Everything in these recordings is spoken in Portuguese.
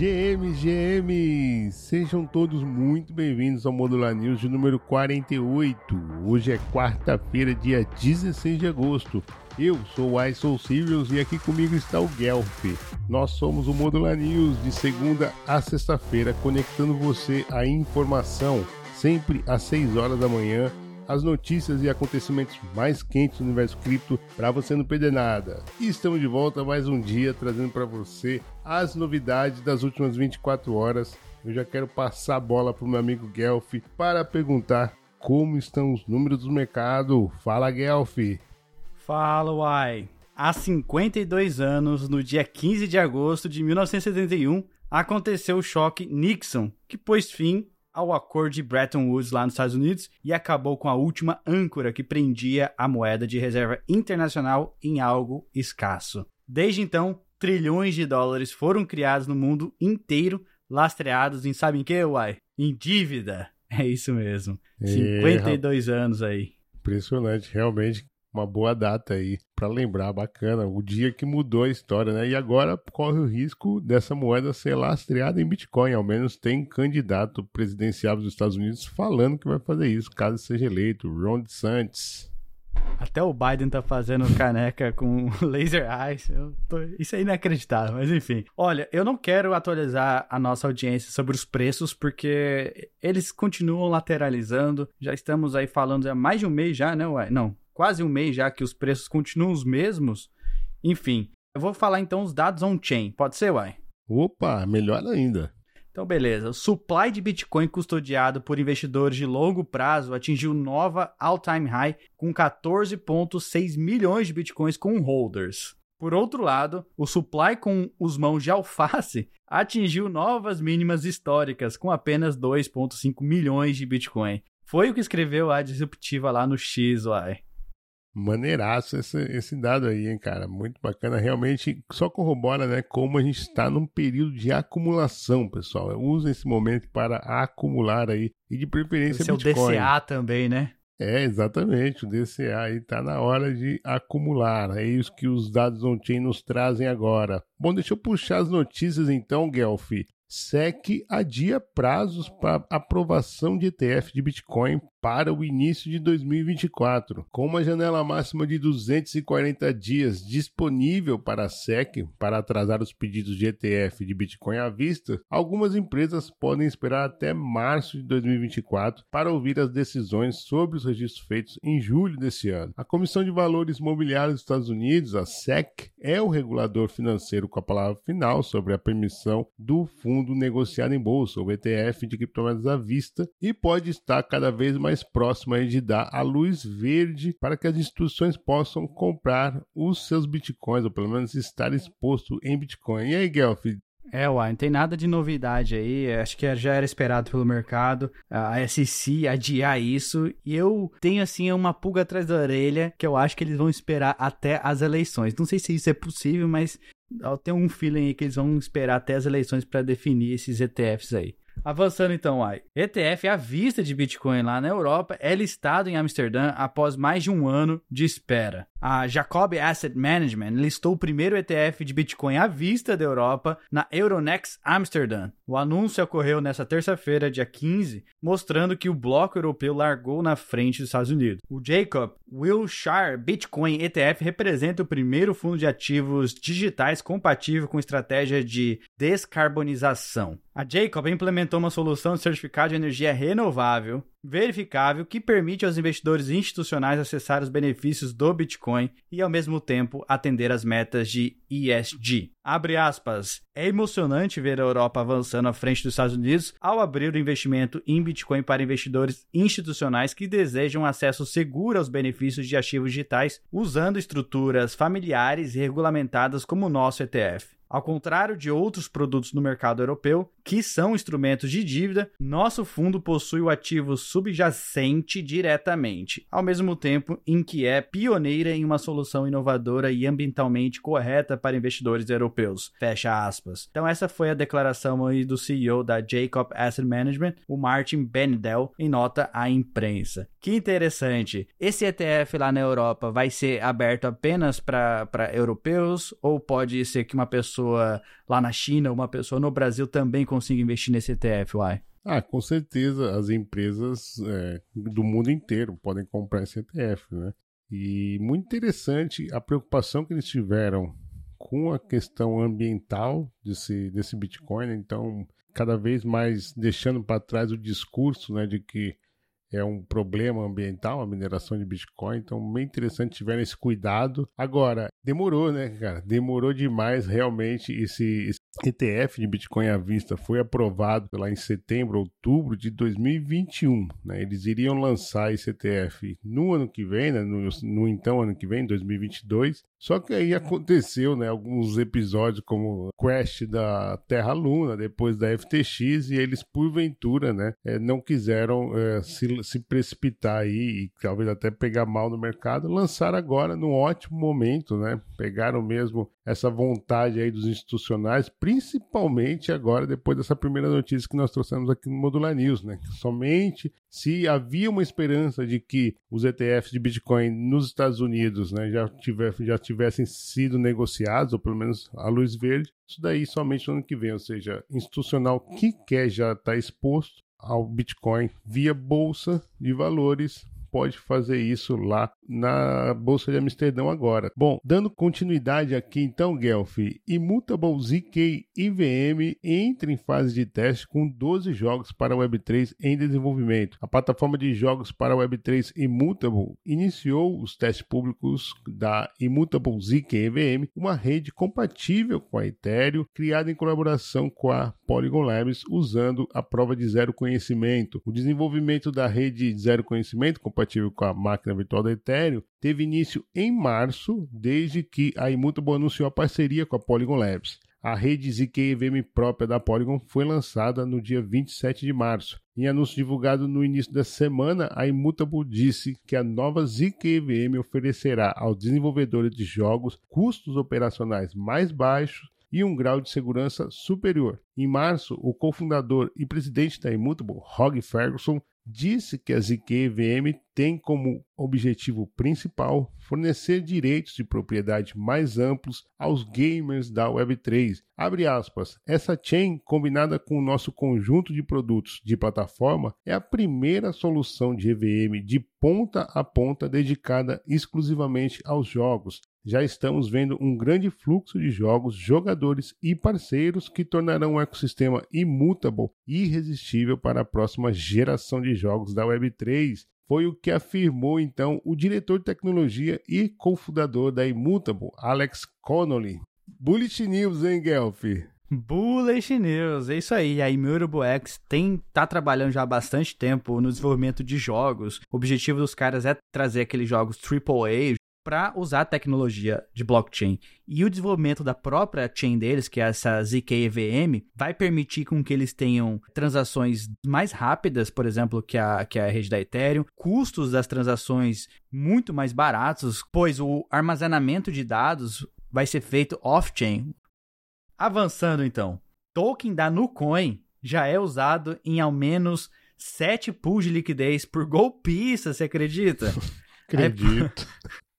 GM, GM! Sejam todos muito bem-vindos ao Modular News de número 48. Hoje é quarta-feira, dia 16 de agosto. Eu sou o iSoul Sirius e aqui comigo está o Guelph. Nós somos o Modular News de segunda a sexta-feira, conectando você à informação, sempre às 6 horas da manhã as notícias e acontecimentos mais quentes do universo cripto para você não perder nada. E estamos de volta mais um dia trazendo para você as novidades das últimas 24 horas. Eu já quero passar a bola para o meu amigo Guelph para perguntar como estão os números do mercado. Fala, Guelph! Fala, Uai! Há 52 anos, no dia 15 de agosto de 1971, aconteceu o choque Nixon, que pôs fim ao acordo de Bretton Woods lá nos Estados Unidos e acabou com a última âncora que prendia a moeda de reserva internacional em algo escasso. Desde então, trilhões de dólares foram criados no mundo inteiro, lastreados em sabem que, uai? Em dívida. É isso mesmo. É, 52 anos aí. Impressionante, realmente uma boa data aí para lembrar, bacana, o dia que mudou a história, né? E agora corre o risco dessa moeda ser lastreada em Bitcoin, ao menos tem candidato presidencial dos Estados Unidos falando que vai fazer isso, caso seja eleito, Ron DeSantis. Até o Biden tá fazendo caneca com laser eyes. Tô... Isso é inacreditável, mas enfim. Olha, eu não quero atualizar a nossa audiência sobre os preços, porque eles continuam lateralizando. Já estamos aí falando há mais de um mês já, né? Ué? Não, quase um mês já que os preços continuam os mesmos. Enfim, eu vou falar então os dados on-chain. Pode ser, uai? Opa, melhor ainda. Então, beleza. O supply de Bitcoin custodiado por investidores de longo prazo atingiu nova all-time high com 14,6 milhões de Bitcoins com holders. Por outro lado, o supply com os mãos de alface atingiu novas mínimas históricas com apenas 2,5 milhões de Bitcoin. Foi o que escreveu a disruptiva lá no X, uai. Maneiraço esse, esse dado aí, hein, cara. Muito bacana. Realmente só corrobora, né, como a gente está num período de acumulação, pessoal. Usa esse momento para acumular aí. E de preferência esse Bitcoin. é o DCA também, né? É, exatamente. O DCA aí tá na hora de acumular. É isso que os dados on-chain nos trazem agora. Bom, deixa eu puxar as notícias então, Guelph. SEC adia prazos para aprovação de ETF de Bitcoin para o início de 2024. Com uma janela máxima de 240 dias disponível para a SEC para atrasar os pedidos de ETF de Bitcoin à vista, algumas empresas podem esperar até março de 2024 para ouvir as decisões sobre os registros feitos em julho desse ano. A Comissão de Valores Mobiliários dos Estados Unidos, a SEC, é o regulador financeiro com a palavra final sobre a permissão do fundo negociado em bolsa, o ETF de criptomoedas à vista, e pode estar cada vez mais mais próximo de dar a luz verde para que as instituições possam comprar os seus bitcoins, ou pelo menos estar exposto em bitcoin. E aí, Guelph, é, uai, não tem nada de novidade aí. Acho que já era esperado pelo mercado a SEC adiar isso. E eu tenho, assim, uma pulga atrás da orelha que eu acho que eles vão esperar até as eleições. Não sei se isso é possível, mas eu tenho um feeling aí que eles vão esperar até as eleições para definir esses ETFs aí. Avançando então, ai. ETF à vista de Bitcoin lá na Europa é listado em Amsterdã após mais de um ano de espera. A Jacob Asset Management listou o primeiro ETF de Bitcoin à vista da Europa na Euronext Amsterdã. O anúncio ocorreu nesta terça-feira, dia 15, mostrando que o bloco europeu largou na frente dos Estados Unidos. O Jacob Wilshire Bitcoin ETF representa o primeiro fundo de ativos digitais compatível com estratégia de descarbonização. A Jacob implementou uma solução de certificado de energia renovável verificável que permite aos investidores institucionais acessar os benefícios do Bitcoin e, ao mesmo tempo, atender às metas de ESG. Abre aspas. É emocionante ver a Europa avançando à frente dos Estados Unidos ao abrir o investimento em Bitcoin para investidores institucionais que desejam acesso seguro aos benefícios de ativos digitais usando estruturas familiares e regulamentadas como o nosso ETF. Ao contrário de outros produtos no mercado europeu, que são instrumentos de dívida, nosso fundo possui o ativo subjacente diretamente, ao mesmo tempo em que é pioneira em uma solução inovadora e ambientalmente correta para investidores europeus. Fecha aspas. Então essa foi a declaração aí do CEO da Jacob Asset Management, o Martin Benedel, em nota à imprensa. Que interessante. Esse ETF lá na Europa vai ser aberto apenas para europeus ou pode ser que uma pessoa lá na China, uma pessoa no Brasil também consiga investir nesse ETF, uai? Ah, com certeza as empresas é, do mundo inteiro podem comprar esse ETF, né? E muito interessante a preocupação que eles tiveram com a questão ambiental desse, desse Bitcoin, então cada vez mais deixando para trás o discurso né, de que é um problema ambiental a mineração de Bitcoin, então bem interessante tiver esse cuidado. Agora, demorou, né, cara? Demorou demais realmente esse, esse ETF de Bitcoin à vista foi aprovado lá em setembro, outubro de 2021. Né? Eles iriam lançar esse ETF no ano que vem, né? no, no, então ano que vem, 2022. Só que aí aconteceu né? alguns episódios como crash da Terra Luna, depois da FTX, e eles, porventura, né? É, não quiseram é, se, se precipitar aí e talvez até pegar mal no mercado. Lançaram agora num ótimo momento, né? pegaram mesmo essa vontade aí dos institucionais, principalmente agora depois dessa primeira notícia que nós trouxemos aqui no Modular News, né? Somente se havia uma esperança de que os ETFs de Bitcoin nos Estados Unidos, né, já, tiver, já tivessem sido negociados, ou pelo menos a luz verde, isso daí somente no ano que vem, ou seja, institucional que quer já estar tá exposto ao Bitcoin via bolsa de valores pode fazer isso lá na Bolsa de Amsterdão agora. Bom, dando continuidade aqui então, Guelph, Immutable ZK IVM entra em fase de teste com 12 jogos para Web3 em desenvolvimento. A plataforma de jogos para Web3 Immutable iniciou os testes públicos da Immutable ZK IVM, uma rede compatível com a Ethereum, criada em colaboração com a Polygon Labs, usando a prova de zero conhecimento. O desenvolvimento da rede de zero conhecimento, compatível com a máquina virtual da Ethereum, teve início em março, desde que a Immutable anunciou a parceria com a Polygon Labs. A rede ZK-EVM própria da Polygon foi lançada no dia 27 de março. Em anúncio divulgado no início da semana, a Immutable disse que a nova ZK-EVM oferecerá aos desenvolvedores de jogos custos operacionais mais baixos e um grau de segurança superior. Em março, o cofundador e presidente da Immutable, Hog Ferguson, disse que a ZK-VM tem como objetivo principal fornecer direitos de propriedade mais amplos aos gamers da Web3. Abre aspas, essa chain, combinada com o nosso conjunto de produtos de plataforma, é a primeira solução de EVM de ponta a ponta dedicada exclusivamente aos jogos já estamos vendo um grande fluxo de jogos, jogadores e parceiros que tornarão o ecossistema immutable e irresistível para a próxima geração de jogos da Web3. Foi o que afirmou então o diretor de tecnologia e cofundador da Immutable, Alex Connolly. Bullet News, hein, Guelph? Bullish News, é isso aí. A Immutable X tem tá trabalhando já há bastante tempo no desenvolvimento de jogos. O objetivo dos caras é trazer aqueles jogos AAA, para usar a tecnologia de blockchain. E o desenvolvimento da própria chain deles, que é essa ZK-EVM, vai permitir com que eles tenham transações mais rápidas, por exemplo, que a, que a rede da Ethereum, custos das transações muito mais baratos, pois o armazenamento de dados vai ser feito off-chain. Avançando então, token da Nucoin já é usado em ao menos 7 pools de liquidez por golpista, você acredita? Acredito.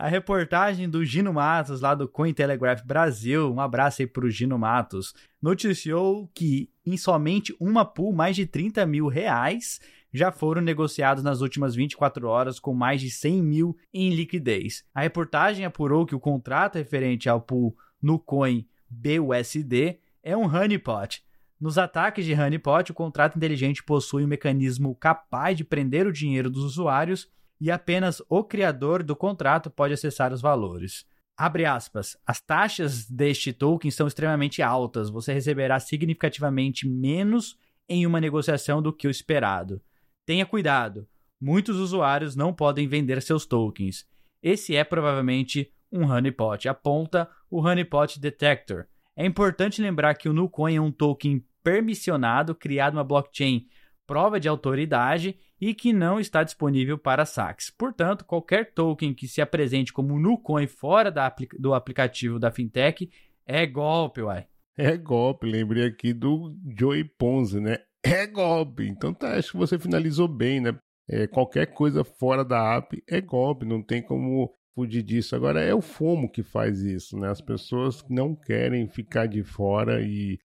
A reportagem do Gino Matos, lá do Cointelegraph Brasil, um abraço aí pro Gino Matos, noticiou que em somente uma pool, mais de 30 mil reais já foram negociados nas últimas 24 horas com mais de 100 mil em liquidez. A reportagem apurou que o contrato referente ao pool no coin BUSD é um honeypot. Nos ataques de honeypot, o contrato inteligente possui um mecanismo capaz de prender o dinheiro dos usuários e apenas o criador do contrato pode acessar os valores. Abre aspas. As taxas deste token são extremamente altas. Você receberá significativamente menos em uma negociação do que o esperado. Tenha cuidado. Muitos usuários não podem vender seus tokens. Esse é provavelmente um honeypot. Aponta o honeypot detector. É importante lembrar que o Nucoin é um token permissionado criado na blockchain prova de autoridade e que não está disponível para saques. Portanto, qualquer token que se apresente como Nucoin fora da, do aplicativo da fintech é golpe, uai. É golpe, lembrei aqui do Joey Ponzi, né? É golpe. Então tá, acho que você finalizou bem, né? É, qualquer coisa fora da app é golpe, não tem como fugir disso. Agora é o FOMO que faz isso, né? As pessoas não querem ficar de fora e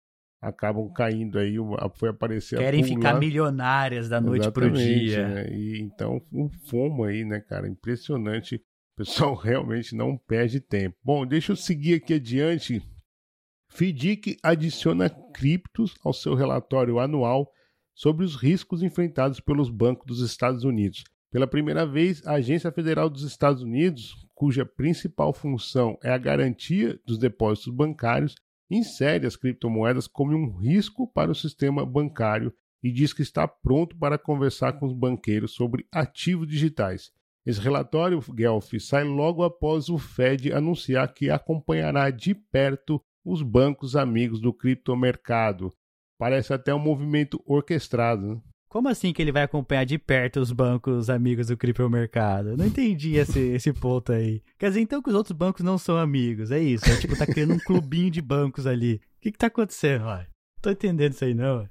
acabam caindo aí, foi aparecer Querem ficar milionárias da noite para o dia. Né? E, então, o FOMO aí, né, cara, impressionante. O pessoal realmente não perde tempo. Bom, deixa eu seguir aqui adiante. FDIC adiciona criptos ao seu relatório anual sobre os riscos enfrentados pelos bancos dos Estados Unidos. Pela primeira vez, a Agência Federal dos Estados Unidos, cuja principal função é a garantia dos depósitos bancários, insere as criptomoedas como um risco para o sistema bancário e diz que está pronto para conversar com os banqueiros sobre ativos digitais. Esse relatório, Guelph, sai logo após o Fed anunciar que acompanhará de perto os bancos amigos do criptomercado. Parece até um movimento orquestrado. Né? Como assim que ele vai acompanhar de perto os bancos amigos do criptomercado? Não entendi esse, esse ponto aí. Quer dizer, então que os outros bancos não são amigos, é isso? É tipo, tá criando um clubinho de bancos ali. O que que tá acontecendo, uai? Tô entendendo isso aí não, uai.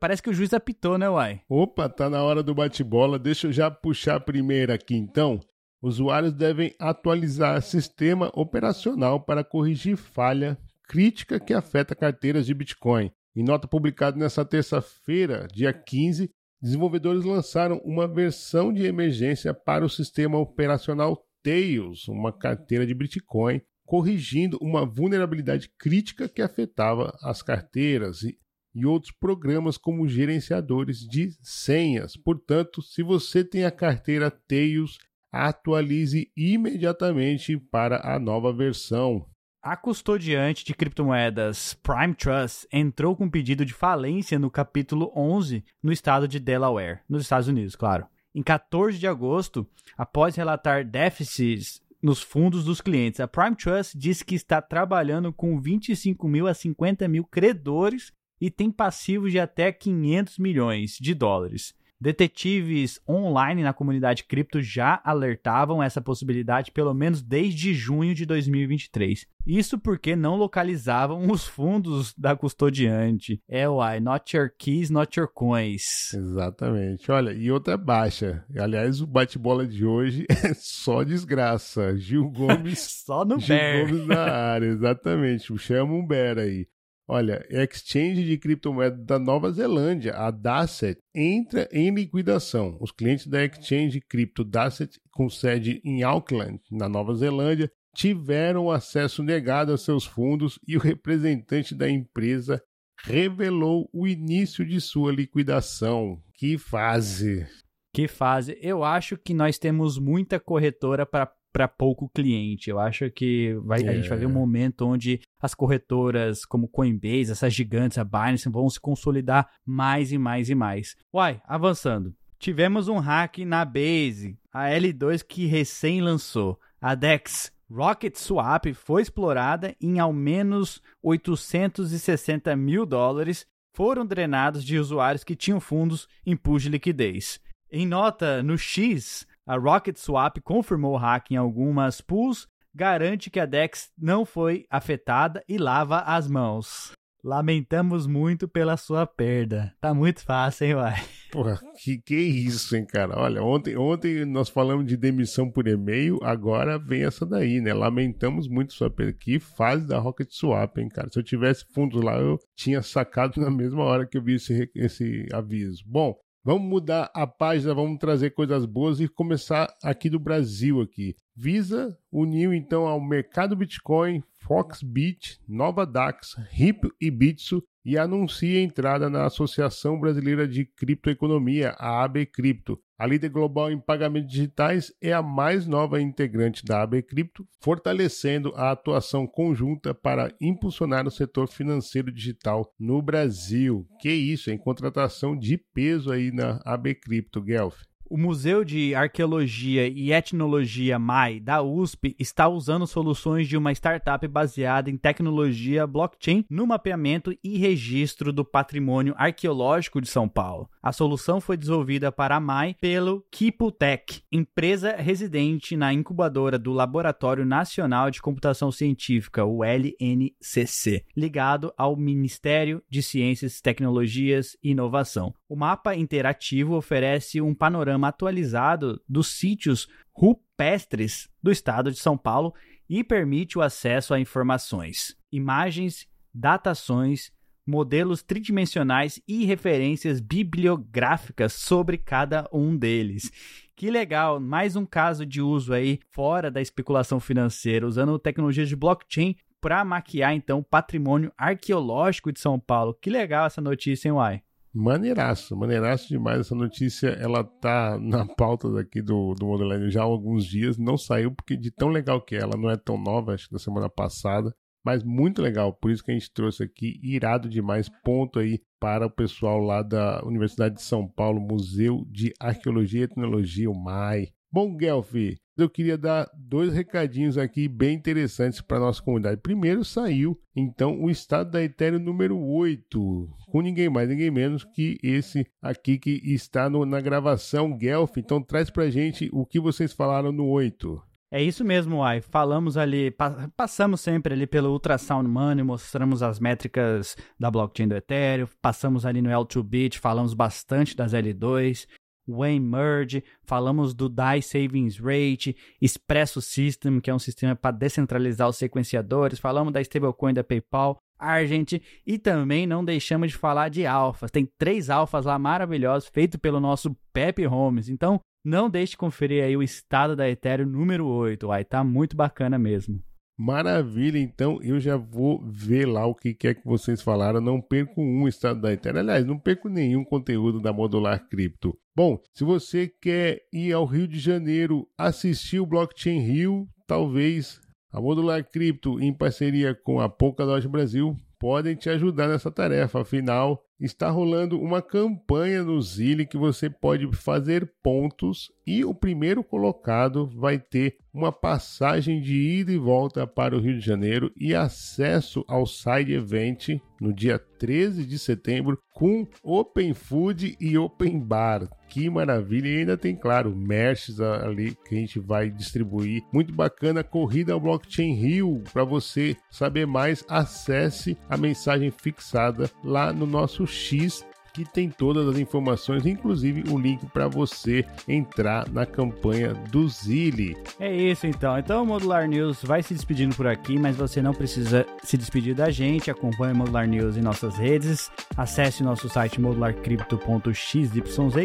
Parece que o juiz apitou, né, uai? Opa, tá na hora do bate-bola. Deixa eu já puxar a primeira aqui, então. Usuários devem atualizar sistema operacional para corrigir falha crítica que afeta carteiras de Bitcoin. Em nota publicada nesta terça-feira, dia 15, desenvolvedores lançaram uma versão de emergência para o sistema operacional Tails, uma carteira de Bitcoin, corrigindo uma vulnerabilidade crítica que afetava as carteiras e, e outros programas como gerenciadores de senhas. Portanto, se você tem a carteira Tails, atualize imediatamente para a nova versão. A custodiante de criptomoedas Prime Trust entrou com pedido de falência no capítulo 11 no estado de Delaware, nos Estados Unidos, claro. Em 14 de agosto, após relatar déficits nos fundos dos clientes, a Prime Trust disse que está trabalhando com 25 mil a 50 mil credores e tem passivos de até 500 milhões de dólares. Detetives online na comunidade cripto já alertavam essa possibilidade pelo menos desde junho de 2023. Isso porque não localizavam os fundos da custodiante. É why, not your keys, not your coins. Exatamente. Olha, e outra baixa. Aliás, o bate-bola de hoje é só desgraça. Gil Gomes. só no Gil Bear. Gomes na área, exatamente. Chama um Bear aí. Olha, exchange de criptomoeda da Nova Zelândia, a Dasset, entra em liquidação. Os clientes da exchange cripto Dasset, com sede em Auckland, na Nova Zelândia, tiveram acesso negado a seus fundos e o representante da empresa revelou o início de sua liquidação. Que fase! Que fase! Eu acho que nós temos muita corretora para para pouco cliente. Eu acho que vai, é. a gente vai ver um é. momento onde as corretoras como Coinbase, essas gigantes, a Binance, vão se consolidar mais e mais e mais. Uai, avançando. Tivemos um hack na Base, a L2 que recém lançou. A DEX Rocket Swap foi explorada em ao menos 860 mil dólares foram drenados de usuários que tinham fundos em pool de liquidez. Em nota no X, a Rocket Swap confirmou o hack em algumas pools, garante que a DEX não foi afetada e lava as mãos. Lamentamos muito pela sua perda. Tá muito fácil, hein, uai? Porra, que que isso, hein, cara? Olha, ontem, ontem nós falamos de demissão por e-mail, agora vem essa daí, né? Lamentamos muito sua perda. Que fase da Rocket Swap, hein, cara? Se eu tivesse fundos lá, eu tinha sacado na mesma hora que eu vi esse, esse aviso. Bom, Vamos mudar a página, vamos trazer coisas boas e começar aqui do Brasil aqui. Visa uniu então ao mercado Bitcoin, Foxbit, Nova Dax, Ripple e Bitso e anuncia a entrada na Associação Brasileira de Criptoeconomia, a AB Cripto. A líder global em pagamentos digitais é a mais nova integrante da AB Cripto, fortalecendo a atuação conjunta para impulsionar o setor financeiro digital no Brasil. Que isso, em contratação de peso aí na AB Cripto, Guelph. O Museu de Arqueologia e Etnologia MAI da USP está usando soluções de uma startup baseada em tecnologia blockchain no mapeamento e registro do patrimônio arqueológico de São Paulo. A solução foi desenvolvida para a MAI pelo Kiputech, empresa residente na incubadora do Laboratório Nacional de Computação Científica, o LNCC, ligado ao Ministério de Ciências, Tecnologias e Inovação. O mapa interativo oferece um panorama panorama atualizado dos sítios rupestres do estado de São Paulo e permite o acesso a informações, imagens, datações, modelos tridimensionais e referências bibliográficas sobre cada um deles. Que legal, mais um caso de uso aí fora da especulação financeira, usando tecnologias de blockchain para maquiar então o patrimônio arqueológico de São Paulo. Que legal essa notícia, hein, Uai? Maneiraço, maneiraço demais. Essa notícia, ela tá na pauta daqui do, do Modeline já há alguns dias. Não saiu porque de tão legal que é. Ela não é tão nova, acho que da semana passada. Mas muito legal, por isso que a gente trouxe aqui, irado demais, ponto aí para o pessoal lá da Universidade de São Paulo, Museu de Arqueologia e Etnologia, o MAI. Bom, Guelph, eu queria dar dois recadinhos aqui bem interessantes para nossa comunidade. Primeiro, saiu então o estado da Ethereum número 8, com ninguém mais, ninguém menos que esse aqui que está no, na gravação, Guelph. Então, traz para gente o que vocês falaram no 8. É isso mesmo, Ai. Falamos ali, passamos sempre ali pelo Ultrasound Money, mostramos as métricas da blockchain do Ethereum, passamos ali no L2Bit, falamos bastante das L2, Wayne Merge, falamos do DAI Savings Rate, Expresso System, que é um sistema para descentralizar os sequenciadores, falamos da stablecoin da PayPal, Argent e também não deixamos de falar de alfas. Tem três alfas lá maravilhosos feitos pelo nosso Pepe Holmes. Então, não deixe de conferir aí o estado da Ethereum número 8. Vai tá muito bacana mesmo. Maravilha, então eu já vou ver lá o que é que vocês falaram. Não perco um estado da Ethereum. Aliás, não perco nenhum conteúdo da Modular Cripto. Bom, se você quer ir ao Rio de Janeiro assistir o Blockchain Rio, talvez a Modular Cripto, em parceria com a Polkadot Brasil, podem te ajudar nessa tarefa. Afinal, está rolando uma campanha no Zile que você pode fazer pontos e o primeiro colocado vai ter uma passagem de ida e volta para o Rio de Janeiro e acesso ao side event no dia 13 de setembro com Open Food e Open Bar. Que maravilha! E ainda tem, claro, merch ali que a gente vai distribuir. Muito bacana, corrida ao Blockchain Rio. Para você saber mais, acesse a mensagem fixada lá no nosso X que tem todas as informações, inclusive o link para você entrar na campanha do Zili. É isso então. Então o Modular News vai se despedindo por aqui, mas você não precisa se despedir da gente. Acompanhe o Modular News em nossas redes. Acesse nosso site modularcrypto.xyz e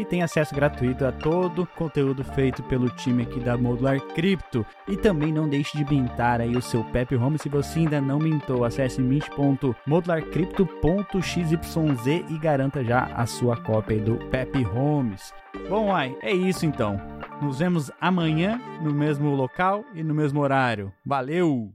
tem acesso gratuito a todo o conteúdo feito pelo time aqui da Modular Crypto. E também não deixe de mintar aí o seu Pep Home se você ainda não mintou. Acesse mint.modularcrypto.xyz e garanta já já a sua cópia do Pepe Holmes. Bom, ai, é isso então. Nos vemos amanhã no mesmo local e no mesmo horário. Valeu!